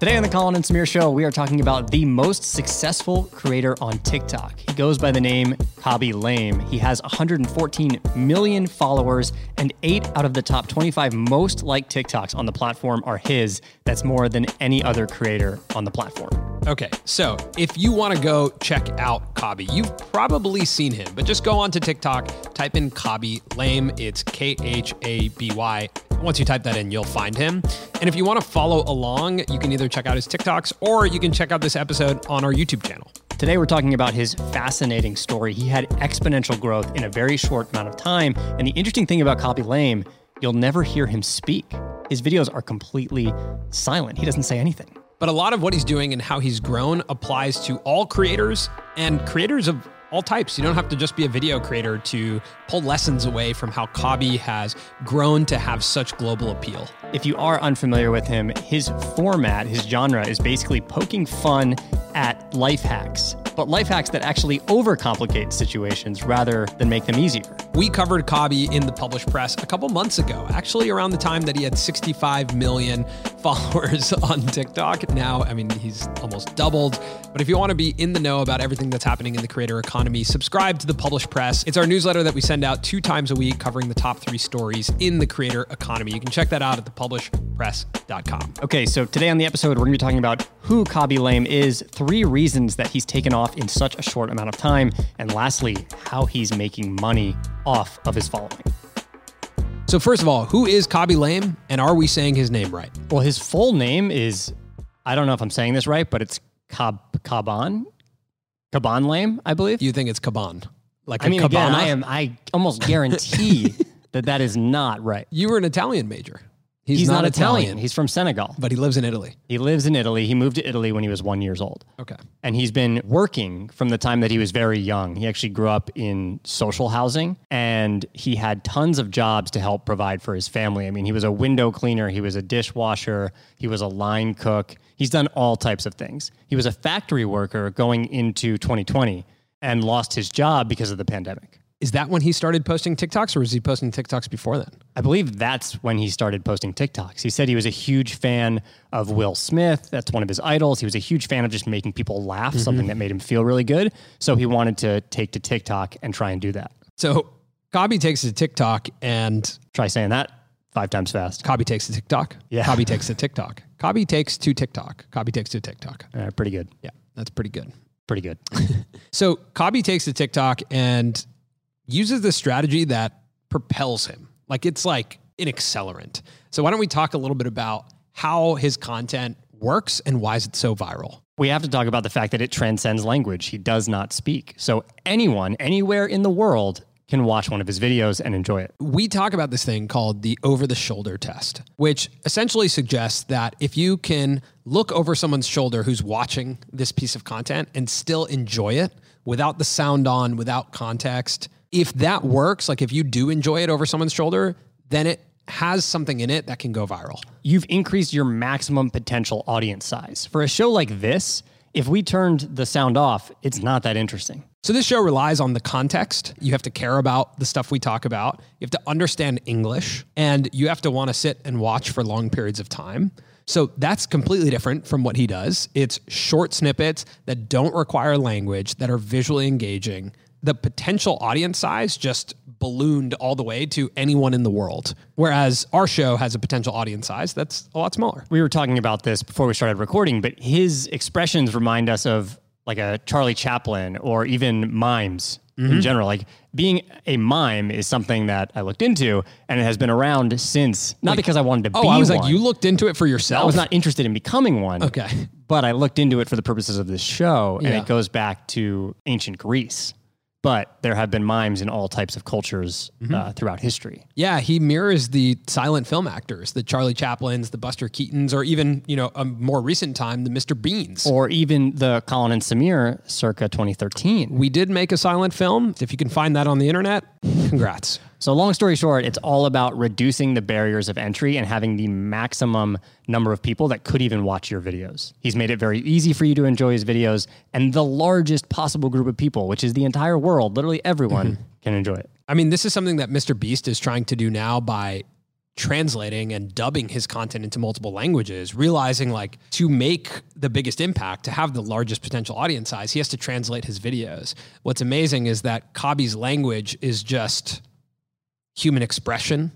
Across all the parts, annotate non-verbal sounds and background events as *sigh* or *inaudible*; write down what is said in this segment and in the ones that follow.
Today on the Colin and Samir Show, we are talking about the most successful creator on TikTok. He goes by the name Khaby Lame. He has 114 million followers, and eight out of the top 25 most liked TikToks on the platform are his. That's more than any other creator on the platform. Okay, so if you want to go check out Khaby, you've probably seen him, but just go onto TikTok, type in Khaby Lame. It's K H A B Y. Once you type that in, you'll find him. And if you want to follow along, you can either check out his TikToks or you can check out this episode on our YouTube channel. Today, we're talking about his fascinating story. He had exponential growth in a very short amount of time. And the interesting thing about Khaby Lame, you'll never hear him speak. His videos are completely silent, he doesn't say anything. But a lot of what he's doing and how he's grown applies to all creators and creators of all types. You don't have to just be a video creator to pull lessons away from how Khaby has grown to have such global appeal. If you are unfamiliar with him, his format, his genre is basically poking fun at life hacks, but life hacks that actually overcomplicate situations rather than make them easier. We covered Khaby in the published press a couple months ago, actually around the time that he had 65 million *laughs* followers on TikTok. Now, I mean, he's almost doubled. But if you want to be in the know about everything that's happening in the creator economy, subscribe to the published press. It's our newsletter that we send out two times a week covering the top three stories in the creator economy. You can check that out at thepublishedpress.com. Okay, so today on the episode, we're going to be talking about who Khaby Lame is, three reasons that he's taken off in such a short amount of time, and lastly, how he's making money off of his following. So, first of all, who is Khaby Lame, and are we saying his name right? Well, his full name is I don't know if I'm saying this right, but it's Kab Kaban Kaban Lame, I believe. You think it's Kaban? Like I mean, cabana? again, I am I almost guarantee *laughs* that that is not right. You were an Italian major. He's, not, Italian. He's from Senegal. but he lives in Italy. He lives in Italy. He moved to Italy when he was one years old. Okay. And he's been working from the time that he was very young. He actually grew up in social housing and he had tons of jobs to help provide for his family. I mean, he was a window cleaner, he was a dishwasher, he was a line cook. He's done all types of things. He was a factory worker going into 2020 and lost his job because of the pandemic. Is that when he started posting TikToks, or was he posting TikToks before then? I believe that's when he started posting TikToks. He said he was a huge fan of Will Smith. That's one of his idols. He was a huge fan of just making people laugh, mm-hmm. something that made him feel really good. So he wanted to take to TikTok and try and do that. So Khaby takes to TikTok, and Try saying that five times fast. Khaby takes to TikTok. Yeah. Khaby *laughs* takes to TikTok. Khaby takes to TikTok. Khaby takes to TikTok. Right, pretty good. Yeah, that's pretty good. Pretty good. *laughs* So Khaby takes to TikTok and uses the strategy that propels him. Like it's like an accelerant. So why don't we talk a little bit about how his content works and why is it so viral? we have to talk about the fact that it transcends language. He does not speak. So anyone, anywhere in the world, can watch one of his videos and enjoy it. we talk about this thing called the over the shoulder test, which essentially suggests that if you can look over someone's shoulder who's watching this piece of content and still enjoy it without the sound on, without context, if that works, like if you do enjoy it over someone's shoulder, then it has something in it that can go viral. You've increased your maximum potential audience size. For a show like this, if we turned the sound off, it's not that interesting. So this show relies on the context. You have to care about the stuff we talk about. You have to understand English and you have to want to sit and watch for long periods of time. So that's completely different from what he does. It's short snippets that don't require language, that are visually engaging. The potential audience size just ballooned all the way to anyone in the world. Whereas our show has a potential audience size that's a lot smaller. We were talking about this before we started recording, but his expressions remind us of like a Charlie Chaplin or even mimes in mm-hmm. general. Like being a mime is something that I looked into and it has been around since, not because I wanted to Oh, be I was one. like, you looked into it for yourself. I was not interested in becoming one. Okay. But I looked into it for the purposes of this show, and Yeah. it goes back to ancient Greece. But there have been mimes in all types of cultures Mm-hmm. uh, throughout history. Yeah, he mirrors the silent film actors, the Charlie Chaplins, the Buster Keatons, or even, you know, a more recent time, the Mr. Beans. Or even the Colin and Samir circa 2013. we did make a silent film. If you can find that on the internet, congrats. So, long story short, it's all about reducing the barriers of entry and having the maximum number of people that could even watch your videos. He's made it very easy for you to enjoy his videos, and the largest possible group of people, which is the entire world, literally everyone, mm-hmm. can enjoy it. I mean, this is something that Mr. Beast is trying to do now by translating and dubbing his content into multiple languages, realizing like to make the biggest impact, to have the largest potential audience size, he has to translate his videos. What's amazing is that Khaby's language is just human expression,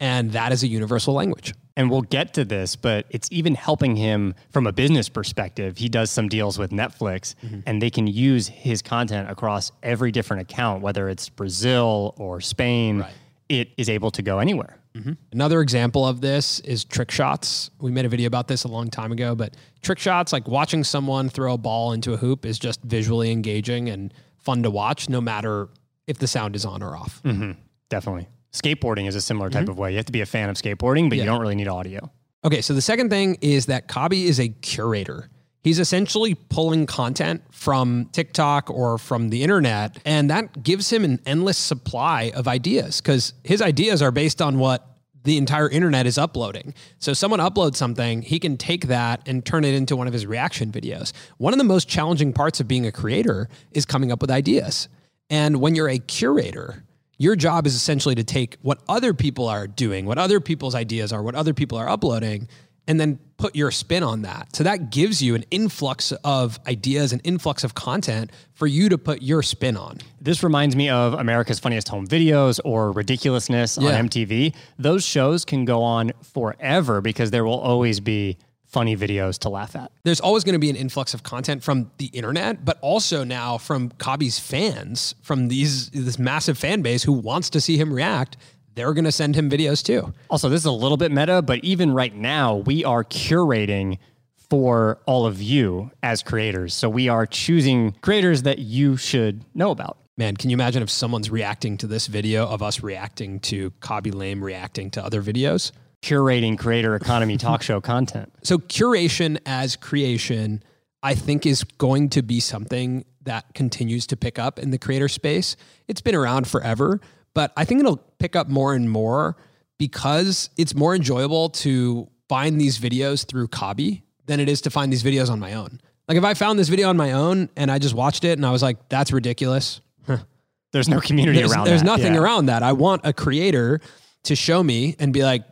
and that is a universal language. And we'll get to this, but it's even helping him from a business perspective. He does some deals with Netflix mm-hmm. and they can use his content across every different account, whether it's Brazil or Spain. Right. It is able to go anywhere. Mm-hmm. Another example of this is trick shots. We made a video about this a long time ago, but trick shots, like watching someone throw a ball into a hoop, is just visually engaging and fun to watch, no matter if the sound is on or off. Mm-hmm. Definitely. Skateboarding is a similar type mm-hmm. of way. You have to be a fan of skateboarding, but yeah. you don't really need audio. Okay, so the second thing is that Khaby is a curator. He's essentially pulling content from TikTok or from the internet, and that gives him an endless supply of ideas because his ideas are based on what the entire internet is uploading. So someone uploads something, he can take that and turn it into one of his reaction videos. One of the most challenging parts of being a creator is coming up with ideas. And when you're a curator, your job is essentially to take what other people are doing, what other people's ideas are, what other people are uploading, and then put your spin on that. So that gives you an influx of ideas, an influx of content for you to put your spin on. This reminds me of America's Funniest Home Videos or Ridiculousness yeah. on MTV. Those shows can go on forever because there will always be funny videos to laugh at. There's always going to be an influx of content from the internet, but also now from Khaby's fans, from these this massive fan base who wants to see him react. They're going to send him videos too. Also, this is a little bit meta, but even right now, we are curating for all of you as creators. So we are choosing creators that you should know about. Man, can you imagine if someone's reacting to this video of us reacting to Khaby Lame reacting to other videos? Curating creator economy *laughs* talk show content. So curation as creation, I think is going to be something that continues to pick up in the creator space. It's been around forever, but I think it'll pick up more and more because it's more enjoyable to find these videos through Khaby than it is to find these videos on my own. Like if I found this video on my own and I just watched it and I was like, that's ridiculous. *laughs* There's no community there's, around there's that. nothing yeah. around that. I want a creator to show me and be like,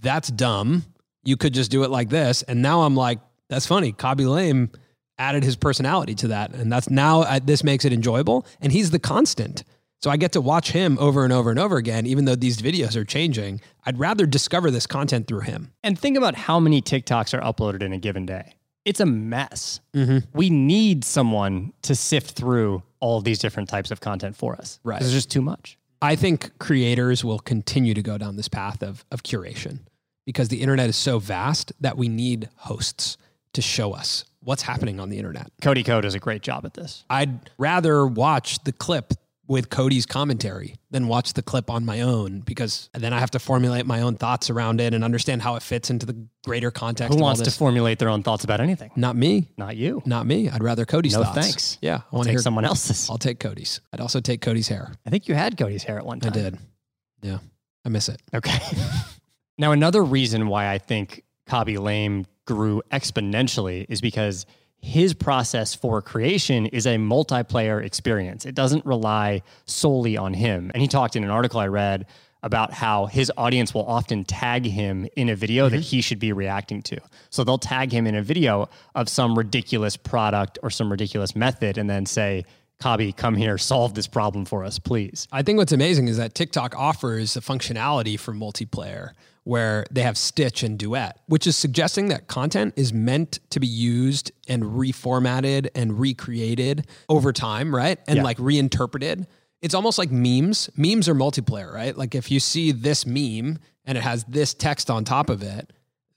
that's dumb. You could just do it like this. And now I'm like, that's funny. Khaby Lame added his personality to that. And that's now uh, this makes it enjoyable. And he's the constant. So I get to watch him over and over and over again, even though these videos are changing. I'd rather discover this content through him. And think about how many TikToks are uploaded in a given day. It's a mess. Mm-hmm. We need someone to sift through all these different types of content for us. Right. There's just too much. I think creators will continue to go down this path of, of curation because the internet is so vast that we need hosts to show us what's happening on the internet. Cody Ko does a great job at this. I'd rather watch the clip with Cody's commentary than watch the clip on my own because then I have to formulate my own thoughts around it and understand how it fits into the greater context. Of the code. Who wants to formulate their own thoughts about anything? Not me. Not you. Not me. I'd rather Cody's no thoughts. thanks. Yeah, I want to hear someone else's. I'll take Cody's. I'd also take Cody's hair. I think you had Cody's hair at one time. I did. Yeah, I miss it. Okay. *laughs* now another reason why I think Khaby Lame grew exponentially is because his process for creation is a multiplayer experience. It doesn't rely solely on him. And he talked in an article I read about how his audience will often tag him in a video mm-hmm. that he should be reacting to. So they'll tag him in a video of some ridiculous product or some ridiculous method and then say, Khaby, come here, solve this problem for us, please. I think what's amazing is that TikTok offers the functionality for multiplayer where they have Stitch and Duet, which is suggesting that content is meant to be used and reformatted and recreated over time, right? And yeah. like reinterpreted. It's almost like memes. Memes are multiplayer, right? Like if you see this meme and it has this text on top of it,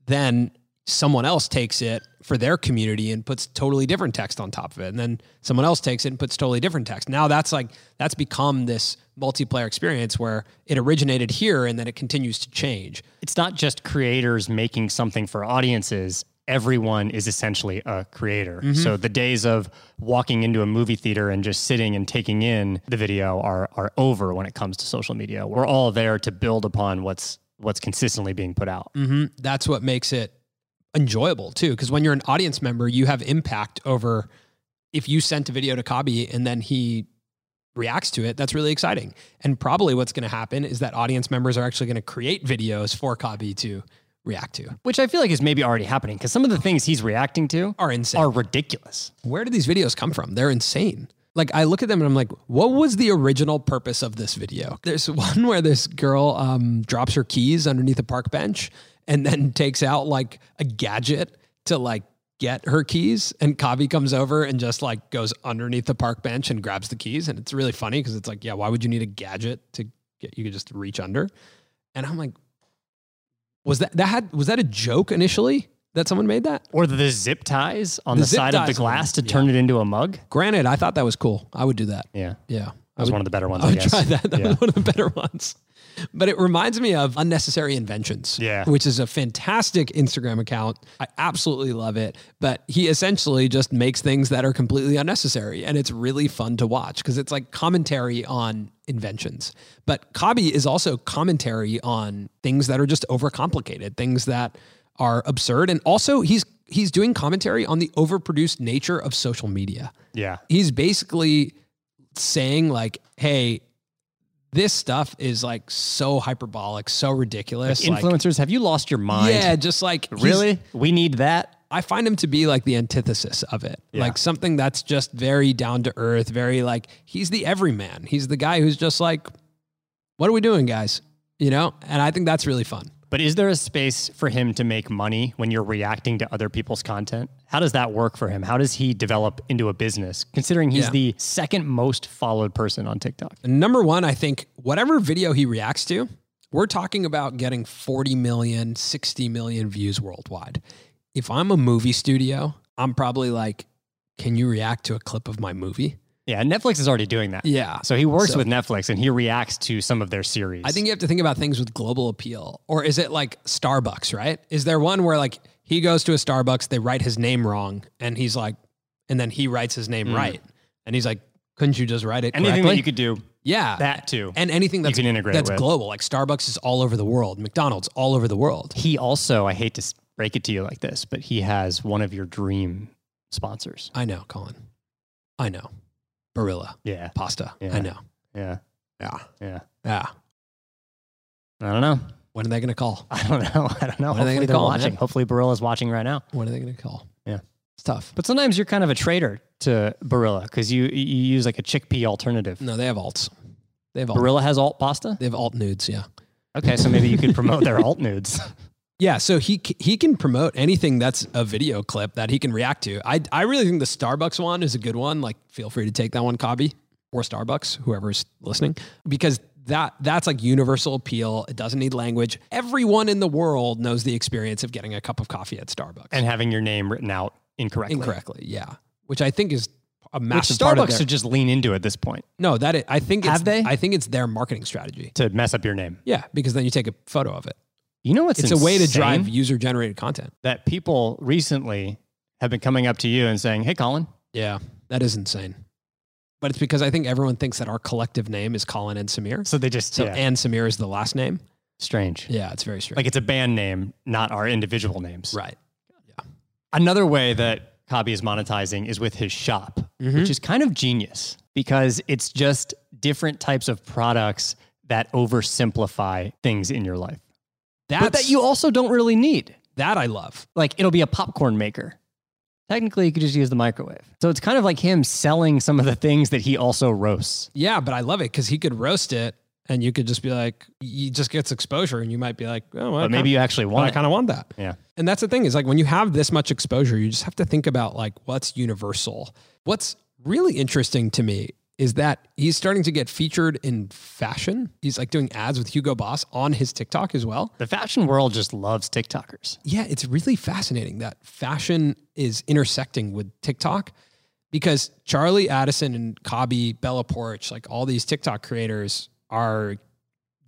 then someone else takes it for their community and puts totally different text on top of it and then someone else takes it and puts totally different text now that's like that's become this multiplayer experience where it originated here and then it continues to change it's not just creators making something for audiences everyone is essentially a creator. Mm-hmm. So the days of walking into a movie theater and just sitting and taking in the video are are over when it comes to social media. We're all there to build upon what's what's consistently being put out. Mm-hmm. That's what makes it enjoyable too. Because when you're an audience member, you have impact over if you sent a video to Khaby and then he reacts to it, that's really exciting. And probably what's going to happen is that audience members are actually going to create videos for Khaby to react to. Which I feel like is maybe already happening because some of the things he's reacting to Are insane. are ridiculous. Where do these videos come from? They're insane. Like I look at them and I'm like, what was the original purpose of this video? There's *laughs* one where this girl um, drops her keys underneath a park bench and then takes out like a gadget to like get her keys and Khaby comes over and just like goes underneath the park bench and grabs the keys and it's really funny because it's like yeah why would you need a gadget to get you could just reach under and I'm like was that that had was that a joke initially that someone made that Or the zip ties on The the, side of the glass to them, turn it into a mug. granted I thought that was cool I would do that Yeah. yeah That was one of the better ones, I I, would guess. try that. That Yeah. was one of the better ones. But it reminds me of Unnecessary Inventions, Yeah. which is a fantastic Instagram account. I absolutely love it. But he essentially just makes things that are completely unnecessary. And it's really fun to watch because it's like commentary on inventions. But Khaby is also commentary on things that are just overcomplicated, things that are absurd. And also he's he's doing commentary on the overproduced nature of social media Yeah. he's basically saying like, "Hey, this stuff is like so hyperbolic, so ridiculous." Like, Influencers, have you lost your mind? yeah, just like Really? We need that? I find him to be like the antithesis of it, Yeah. like something that's just very down to earth, very like he's the everyman. He's the guy who's just like, "What are we doing, guys?" You know, and I think that's really fun. But is there a space for him to make money when you're reacting to other people's content? How does that work for him? How does he develop into a business, considering he's Yeah. the second most followed person on TikTok? Number one, I think whatever video he reacts to, we're talking about getting 40 million, 60 million views worldwide. If I'm a movie studio, I'm probably like, can you react to a clip of my movie? Yeah, Netflix is already doing that. Yeah. So he works So- with Netflix and he reacts to some of their series. I think you have to think about things with global appeal. Or is it like Starbucks, right? Is there one where like he goes to a Starbucks, they write his name wrong, and he's like, and then he writes his name mm. right. And he's like, couldn't you just write it anything correctly? that you could do, yeah. that too. and anything that's can integrate that's with. global. Like Starbucks is all over the world, McDonald's all over the world. he also, I hate to break it to you like this, but he has one of your dream sponsors. I know, Colin. I know. Barilla Yeah. pasta. Yeah. I know. Yeah. Yeah. Yeah. Yeah. I don't know. When are they going to call? *laughs* I don't know. I don't know. When are they Hopefully gonna they're call, watching. man? Hopefully Barilla's watching right now. When are they going to call? Yeah. It's tough. But sometimes you're kind of a traitor to Barilla because you you use like a chickpea alternative. No, they have alts. They have alt. Barilla has alt pasta. They have alt nudes. Yeah. Okay, so maybe you could promote their *laughs* alt nudes. Yeah, so he he can promote anything that's a video clip that he can react to. I I really think the Starbucks one is a good one. Like, feel free to take that one, Khaby or Starbucks, whoever's listening, because that that's like universal appeal. It doesn't need language. Everyone in the world knows the experience of getting a cup of coffee at Starbucks and having your name written out incorrectly. incorrectly. Yeah, which I think is a Which massive part of Starbucks their, should just lean into at this point no that I think Have it's, they? I think it's their marketing strategy. to mess up your name. Yeah, because then you take a photo of it. You know what's It's a way to drive user generated content. that people recently have been coming up to you and saying, "Hey, Colin, Yeah, that is insane. But it's because I think everyone thinks that our collective name is Colin and Samir. so they just So yeah, and Samir is the last name. strange. Yeah, it's very strange. Like it's a band name, not our individual names. right. Yeah. Another way that Khaby is monetizing is with his shop, Mm-hmm. which is kind of genius because it's just different types of products that oversimplify things in your life, That's but that you also don't really need. that I love. Like it'll be a popcorn maker. Technically, you could just use the microwave. So it's kind of like him selling some of the things that he also roasts. Yeah, but I love it because he could roast it and you could just be like, he just gets exposure and you might be like, oh, well, But maybe you actually want it. kind of want that. Yeah. And that's the thing is like when you have this much exposure, you just have to think about like what's universal. What's really interesting to me is that he's starting to get featured in fashion. He's like doing ads with Hugo Boss on his TikTok as well. The fashion world just loves TikTokers. Yeah, it's really fascinating that fashion is intersecting with TikTok because Charli Addison and Khaby, Bella Poarch, like all these TikTok creators are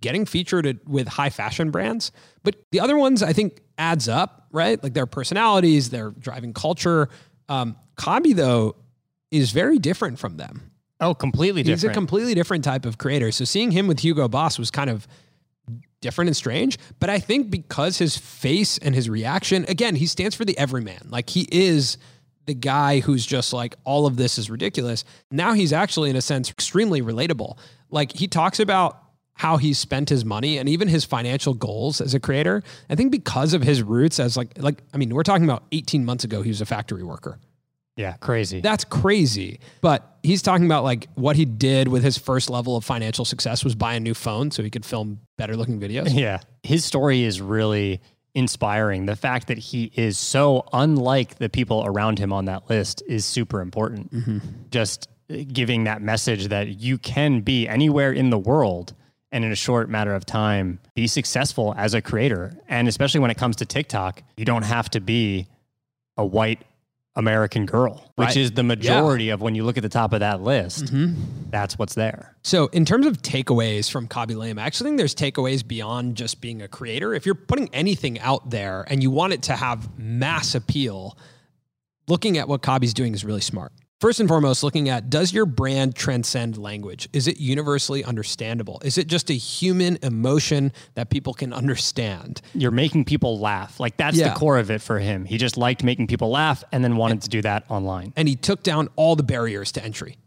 getting featured with high fashion brands. But the other ones, I think, adds up, right? Like their personalities, their driving culture. Um, Khaby, though, is very different from them. Oh, completely different. He's a completely different type of creator. So seeing him with Hugo Boss was kind of different and strange. But I think because his face and his reaction, again, he stands for the everyman. Like he is the guy who's just like, all of this is ridiculous. Now he's actually, in a sense, extremely relatable. Like he talks about how he spent his money and even his financial goals as a creator. I think because of his roots as like like I mean, we're talking about 18 months ago he was a factory worker. Yeah, crazy. That's crazy. But he's talking about like what he did with his first level of financial success was buy a new phone so he could film better looking videos. *laughs* Yeah. His story is really inspiring. The fact that he is so unlike the people around him on that list is super important. Mm-hmm. Just giving that message that you can be anywhere in the world and in a short matter of time be successful as a creator. And especially when it comes to TikTok, you don't have to be a white American Girl, which Right. is the majority of when you look at the top of that list. Mm-hmm. That's what's there. So, in terms of takeaways from Khaby Lame, I actually think there's takeaways beyond just being a creator. If you're putting anything out there and you want it to have mass appeal, looking at what Khaby's doing is really smart. First and foremost, looking at does your brand transcend language? Is it universally understandable? Is it just a human emotion that people can understand? You're making people laugh. Like that's Yeah. the core of it for him. He just liked making people laugh and then wanted to do that online. And he took down all the barriers to entry.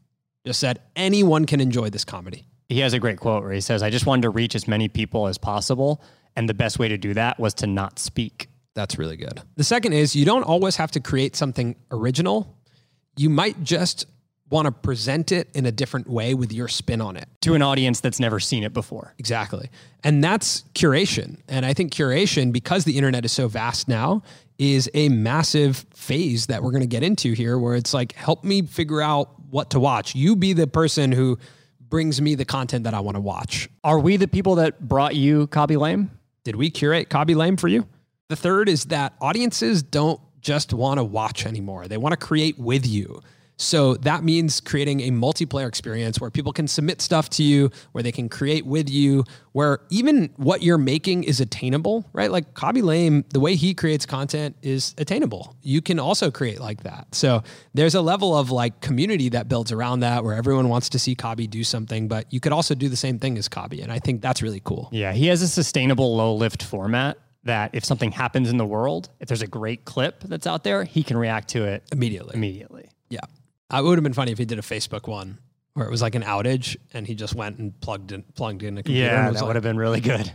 Just said anyone can enjoy this comedy. He has a great quote where he says, I just wanted to reach as many people as possible. And the best way to do that was to not speak. That's really good. The second is you don't always have to create something original. You might just want to present it in a different way with your spin on it. to an audience that's never seen it before. Exactly. And that's curation. And I think curation, because the internet is so vast now, is a massive phase that we're going to get into here where it's like, help me figure out what to watch. You be the person who brings me the content that I want to watch. Are we the people that brought you Khaby Lame? Did we curate Khaby Lame for you? The third is that audiences don't just want to watch anymore. They want to create with you. So that means creating a multiplayer experience where people can submit stuff to you, where they can create with you, where even what you're making is attainable, right? Like Khaby Lame, the way he creates content is attainable. You can also create like that. So there's a level of like community that builds around that where everyone wants to see Khaby do something, but you could also do the same thing as Khaby. And I think that's really cool. Yeah, he has a sustainable low lift format that if something happens in the world, if there's a great clip that's out there, he can react to it Immediately. immediately. Yeah. It would have been funny if he did a Facebook one where it was like an outage and he just went and plugged in plugged in a computer Yeah, that like, would have been really good.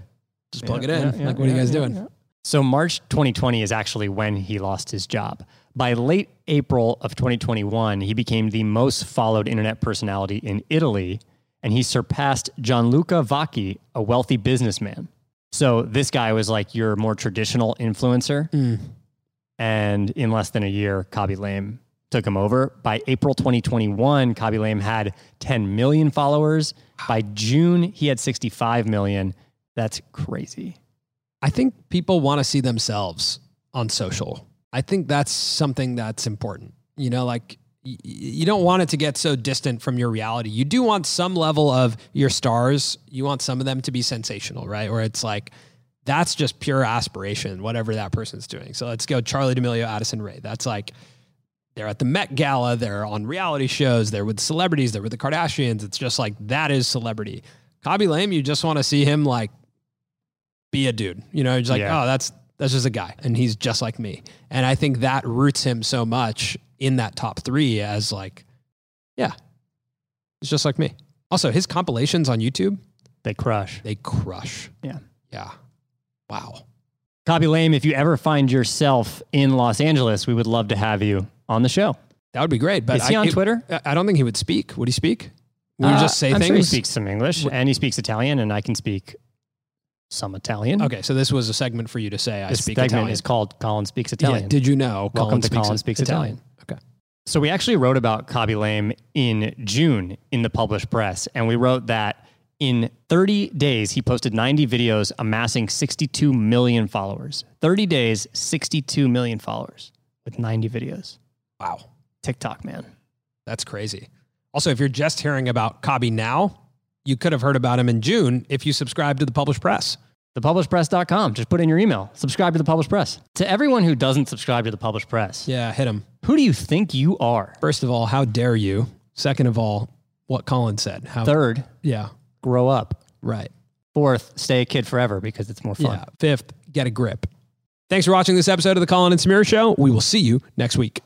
just plug Yeah, it in. yeah, yeah, like, what are you guys doing? So March 2020 is actually when he lost his job. By late April of 2021, he became the most followed internet personality in Italy, and he surpassed Gianluca Vacchi, a wealthy businessman. So this guy was like your more traditional influencer, Mm. and in less than a year, Khaby Lame took him over. By April 2021, Khaby Lame had 10 million followers. By June, he had 65 million. That's crazy. I think people want to see themselves on social. I think that's something that's important. You know, like you don't want it to get so distant from your reality. You do want some level of your stars. You want some of them to be sensational, right? Where it's like that's just pure aspiration, whatever that person's doing. So let's go Charli D'Amelio, Addison Rae. That's like they're at the Met Gala, they're on reality shows, they're with celebrities, they're with the Kardashians. It's just like that is celebrity. Khaby Lame, you just want to see him like be a dude. You know, just like, Yeah. oh, that's that's just a guy, and he's just like me. And I think that roots him so much in that top three as like, yeah, it's just like me. Also, his compilations on YouTube, They crush. they crush. Yeah. Yeah. Wow. Khaby Lame, if you ever find yourself in Los Angeles, we would love to have you on the show. That would be great. But Is he I, on it- Twitter? I- I don't think he would speak. Would he speak? Would he Uh, just say I'm things? Sure he speaks some English and he speaks Italian, and I can speak some Italian. Okay, so this was a segment for you to say I This speak segment Italian. is called Colin Speaks Yeah, Italian. did you know? Welcome to Colin Speaks Italian. Okay. So we actually wrote about Khaby Lame in June in the published press, and we wrote that in 30 days he posted 90 videos, amassing 62 million followers. 30 days, 62 million followers with 90 videos. Wow. TikTok, man. That's crazy. Also, if you're just hearing about Khaby now, you could have heard about him in June if you subscribe to the published press. Thepublishedpress.com. Just put in your email. Subscribe to the Published Press. To everyone who doesn't subscribe to the Published Press, Yeah, hit him. who do you think you are? First of all, how dare you? Second of all, what Colin said. How Third, Yeah, grow up. right. Fourth, stay a kid forever because it's more fun. Yeah. Fifth, get a grip. Thanks for watching this episode of the Colin and Samir Show. We will see you next week.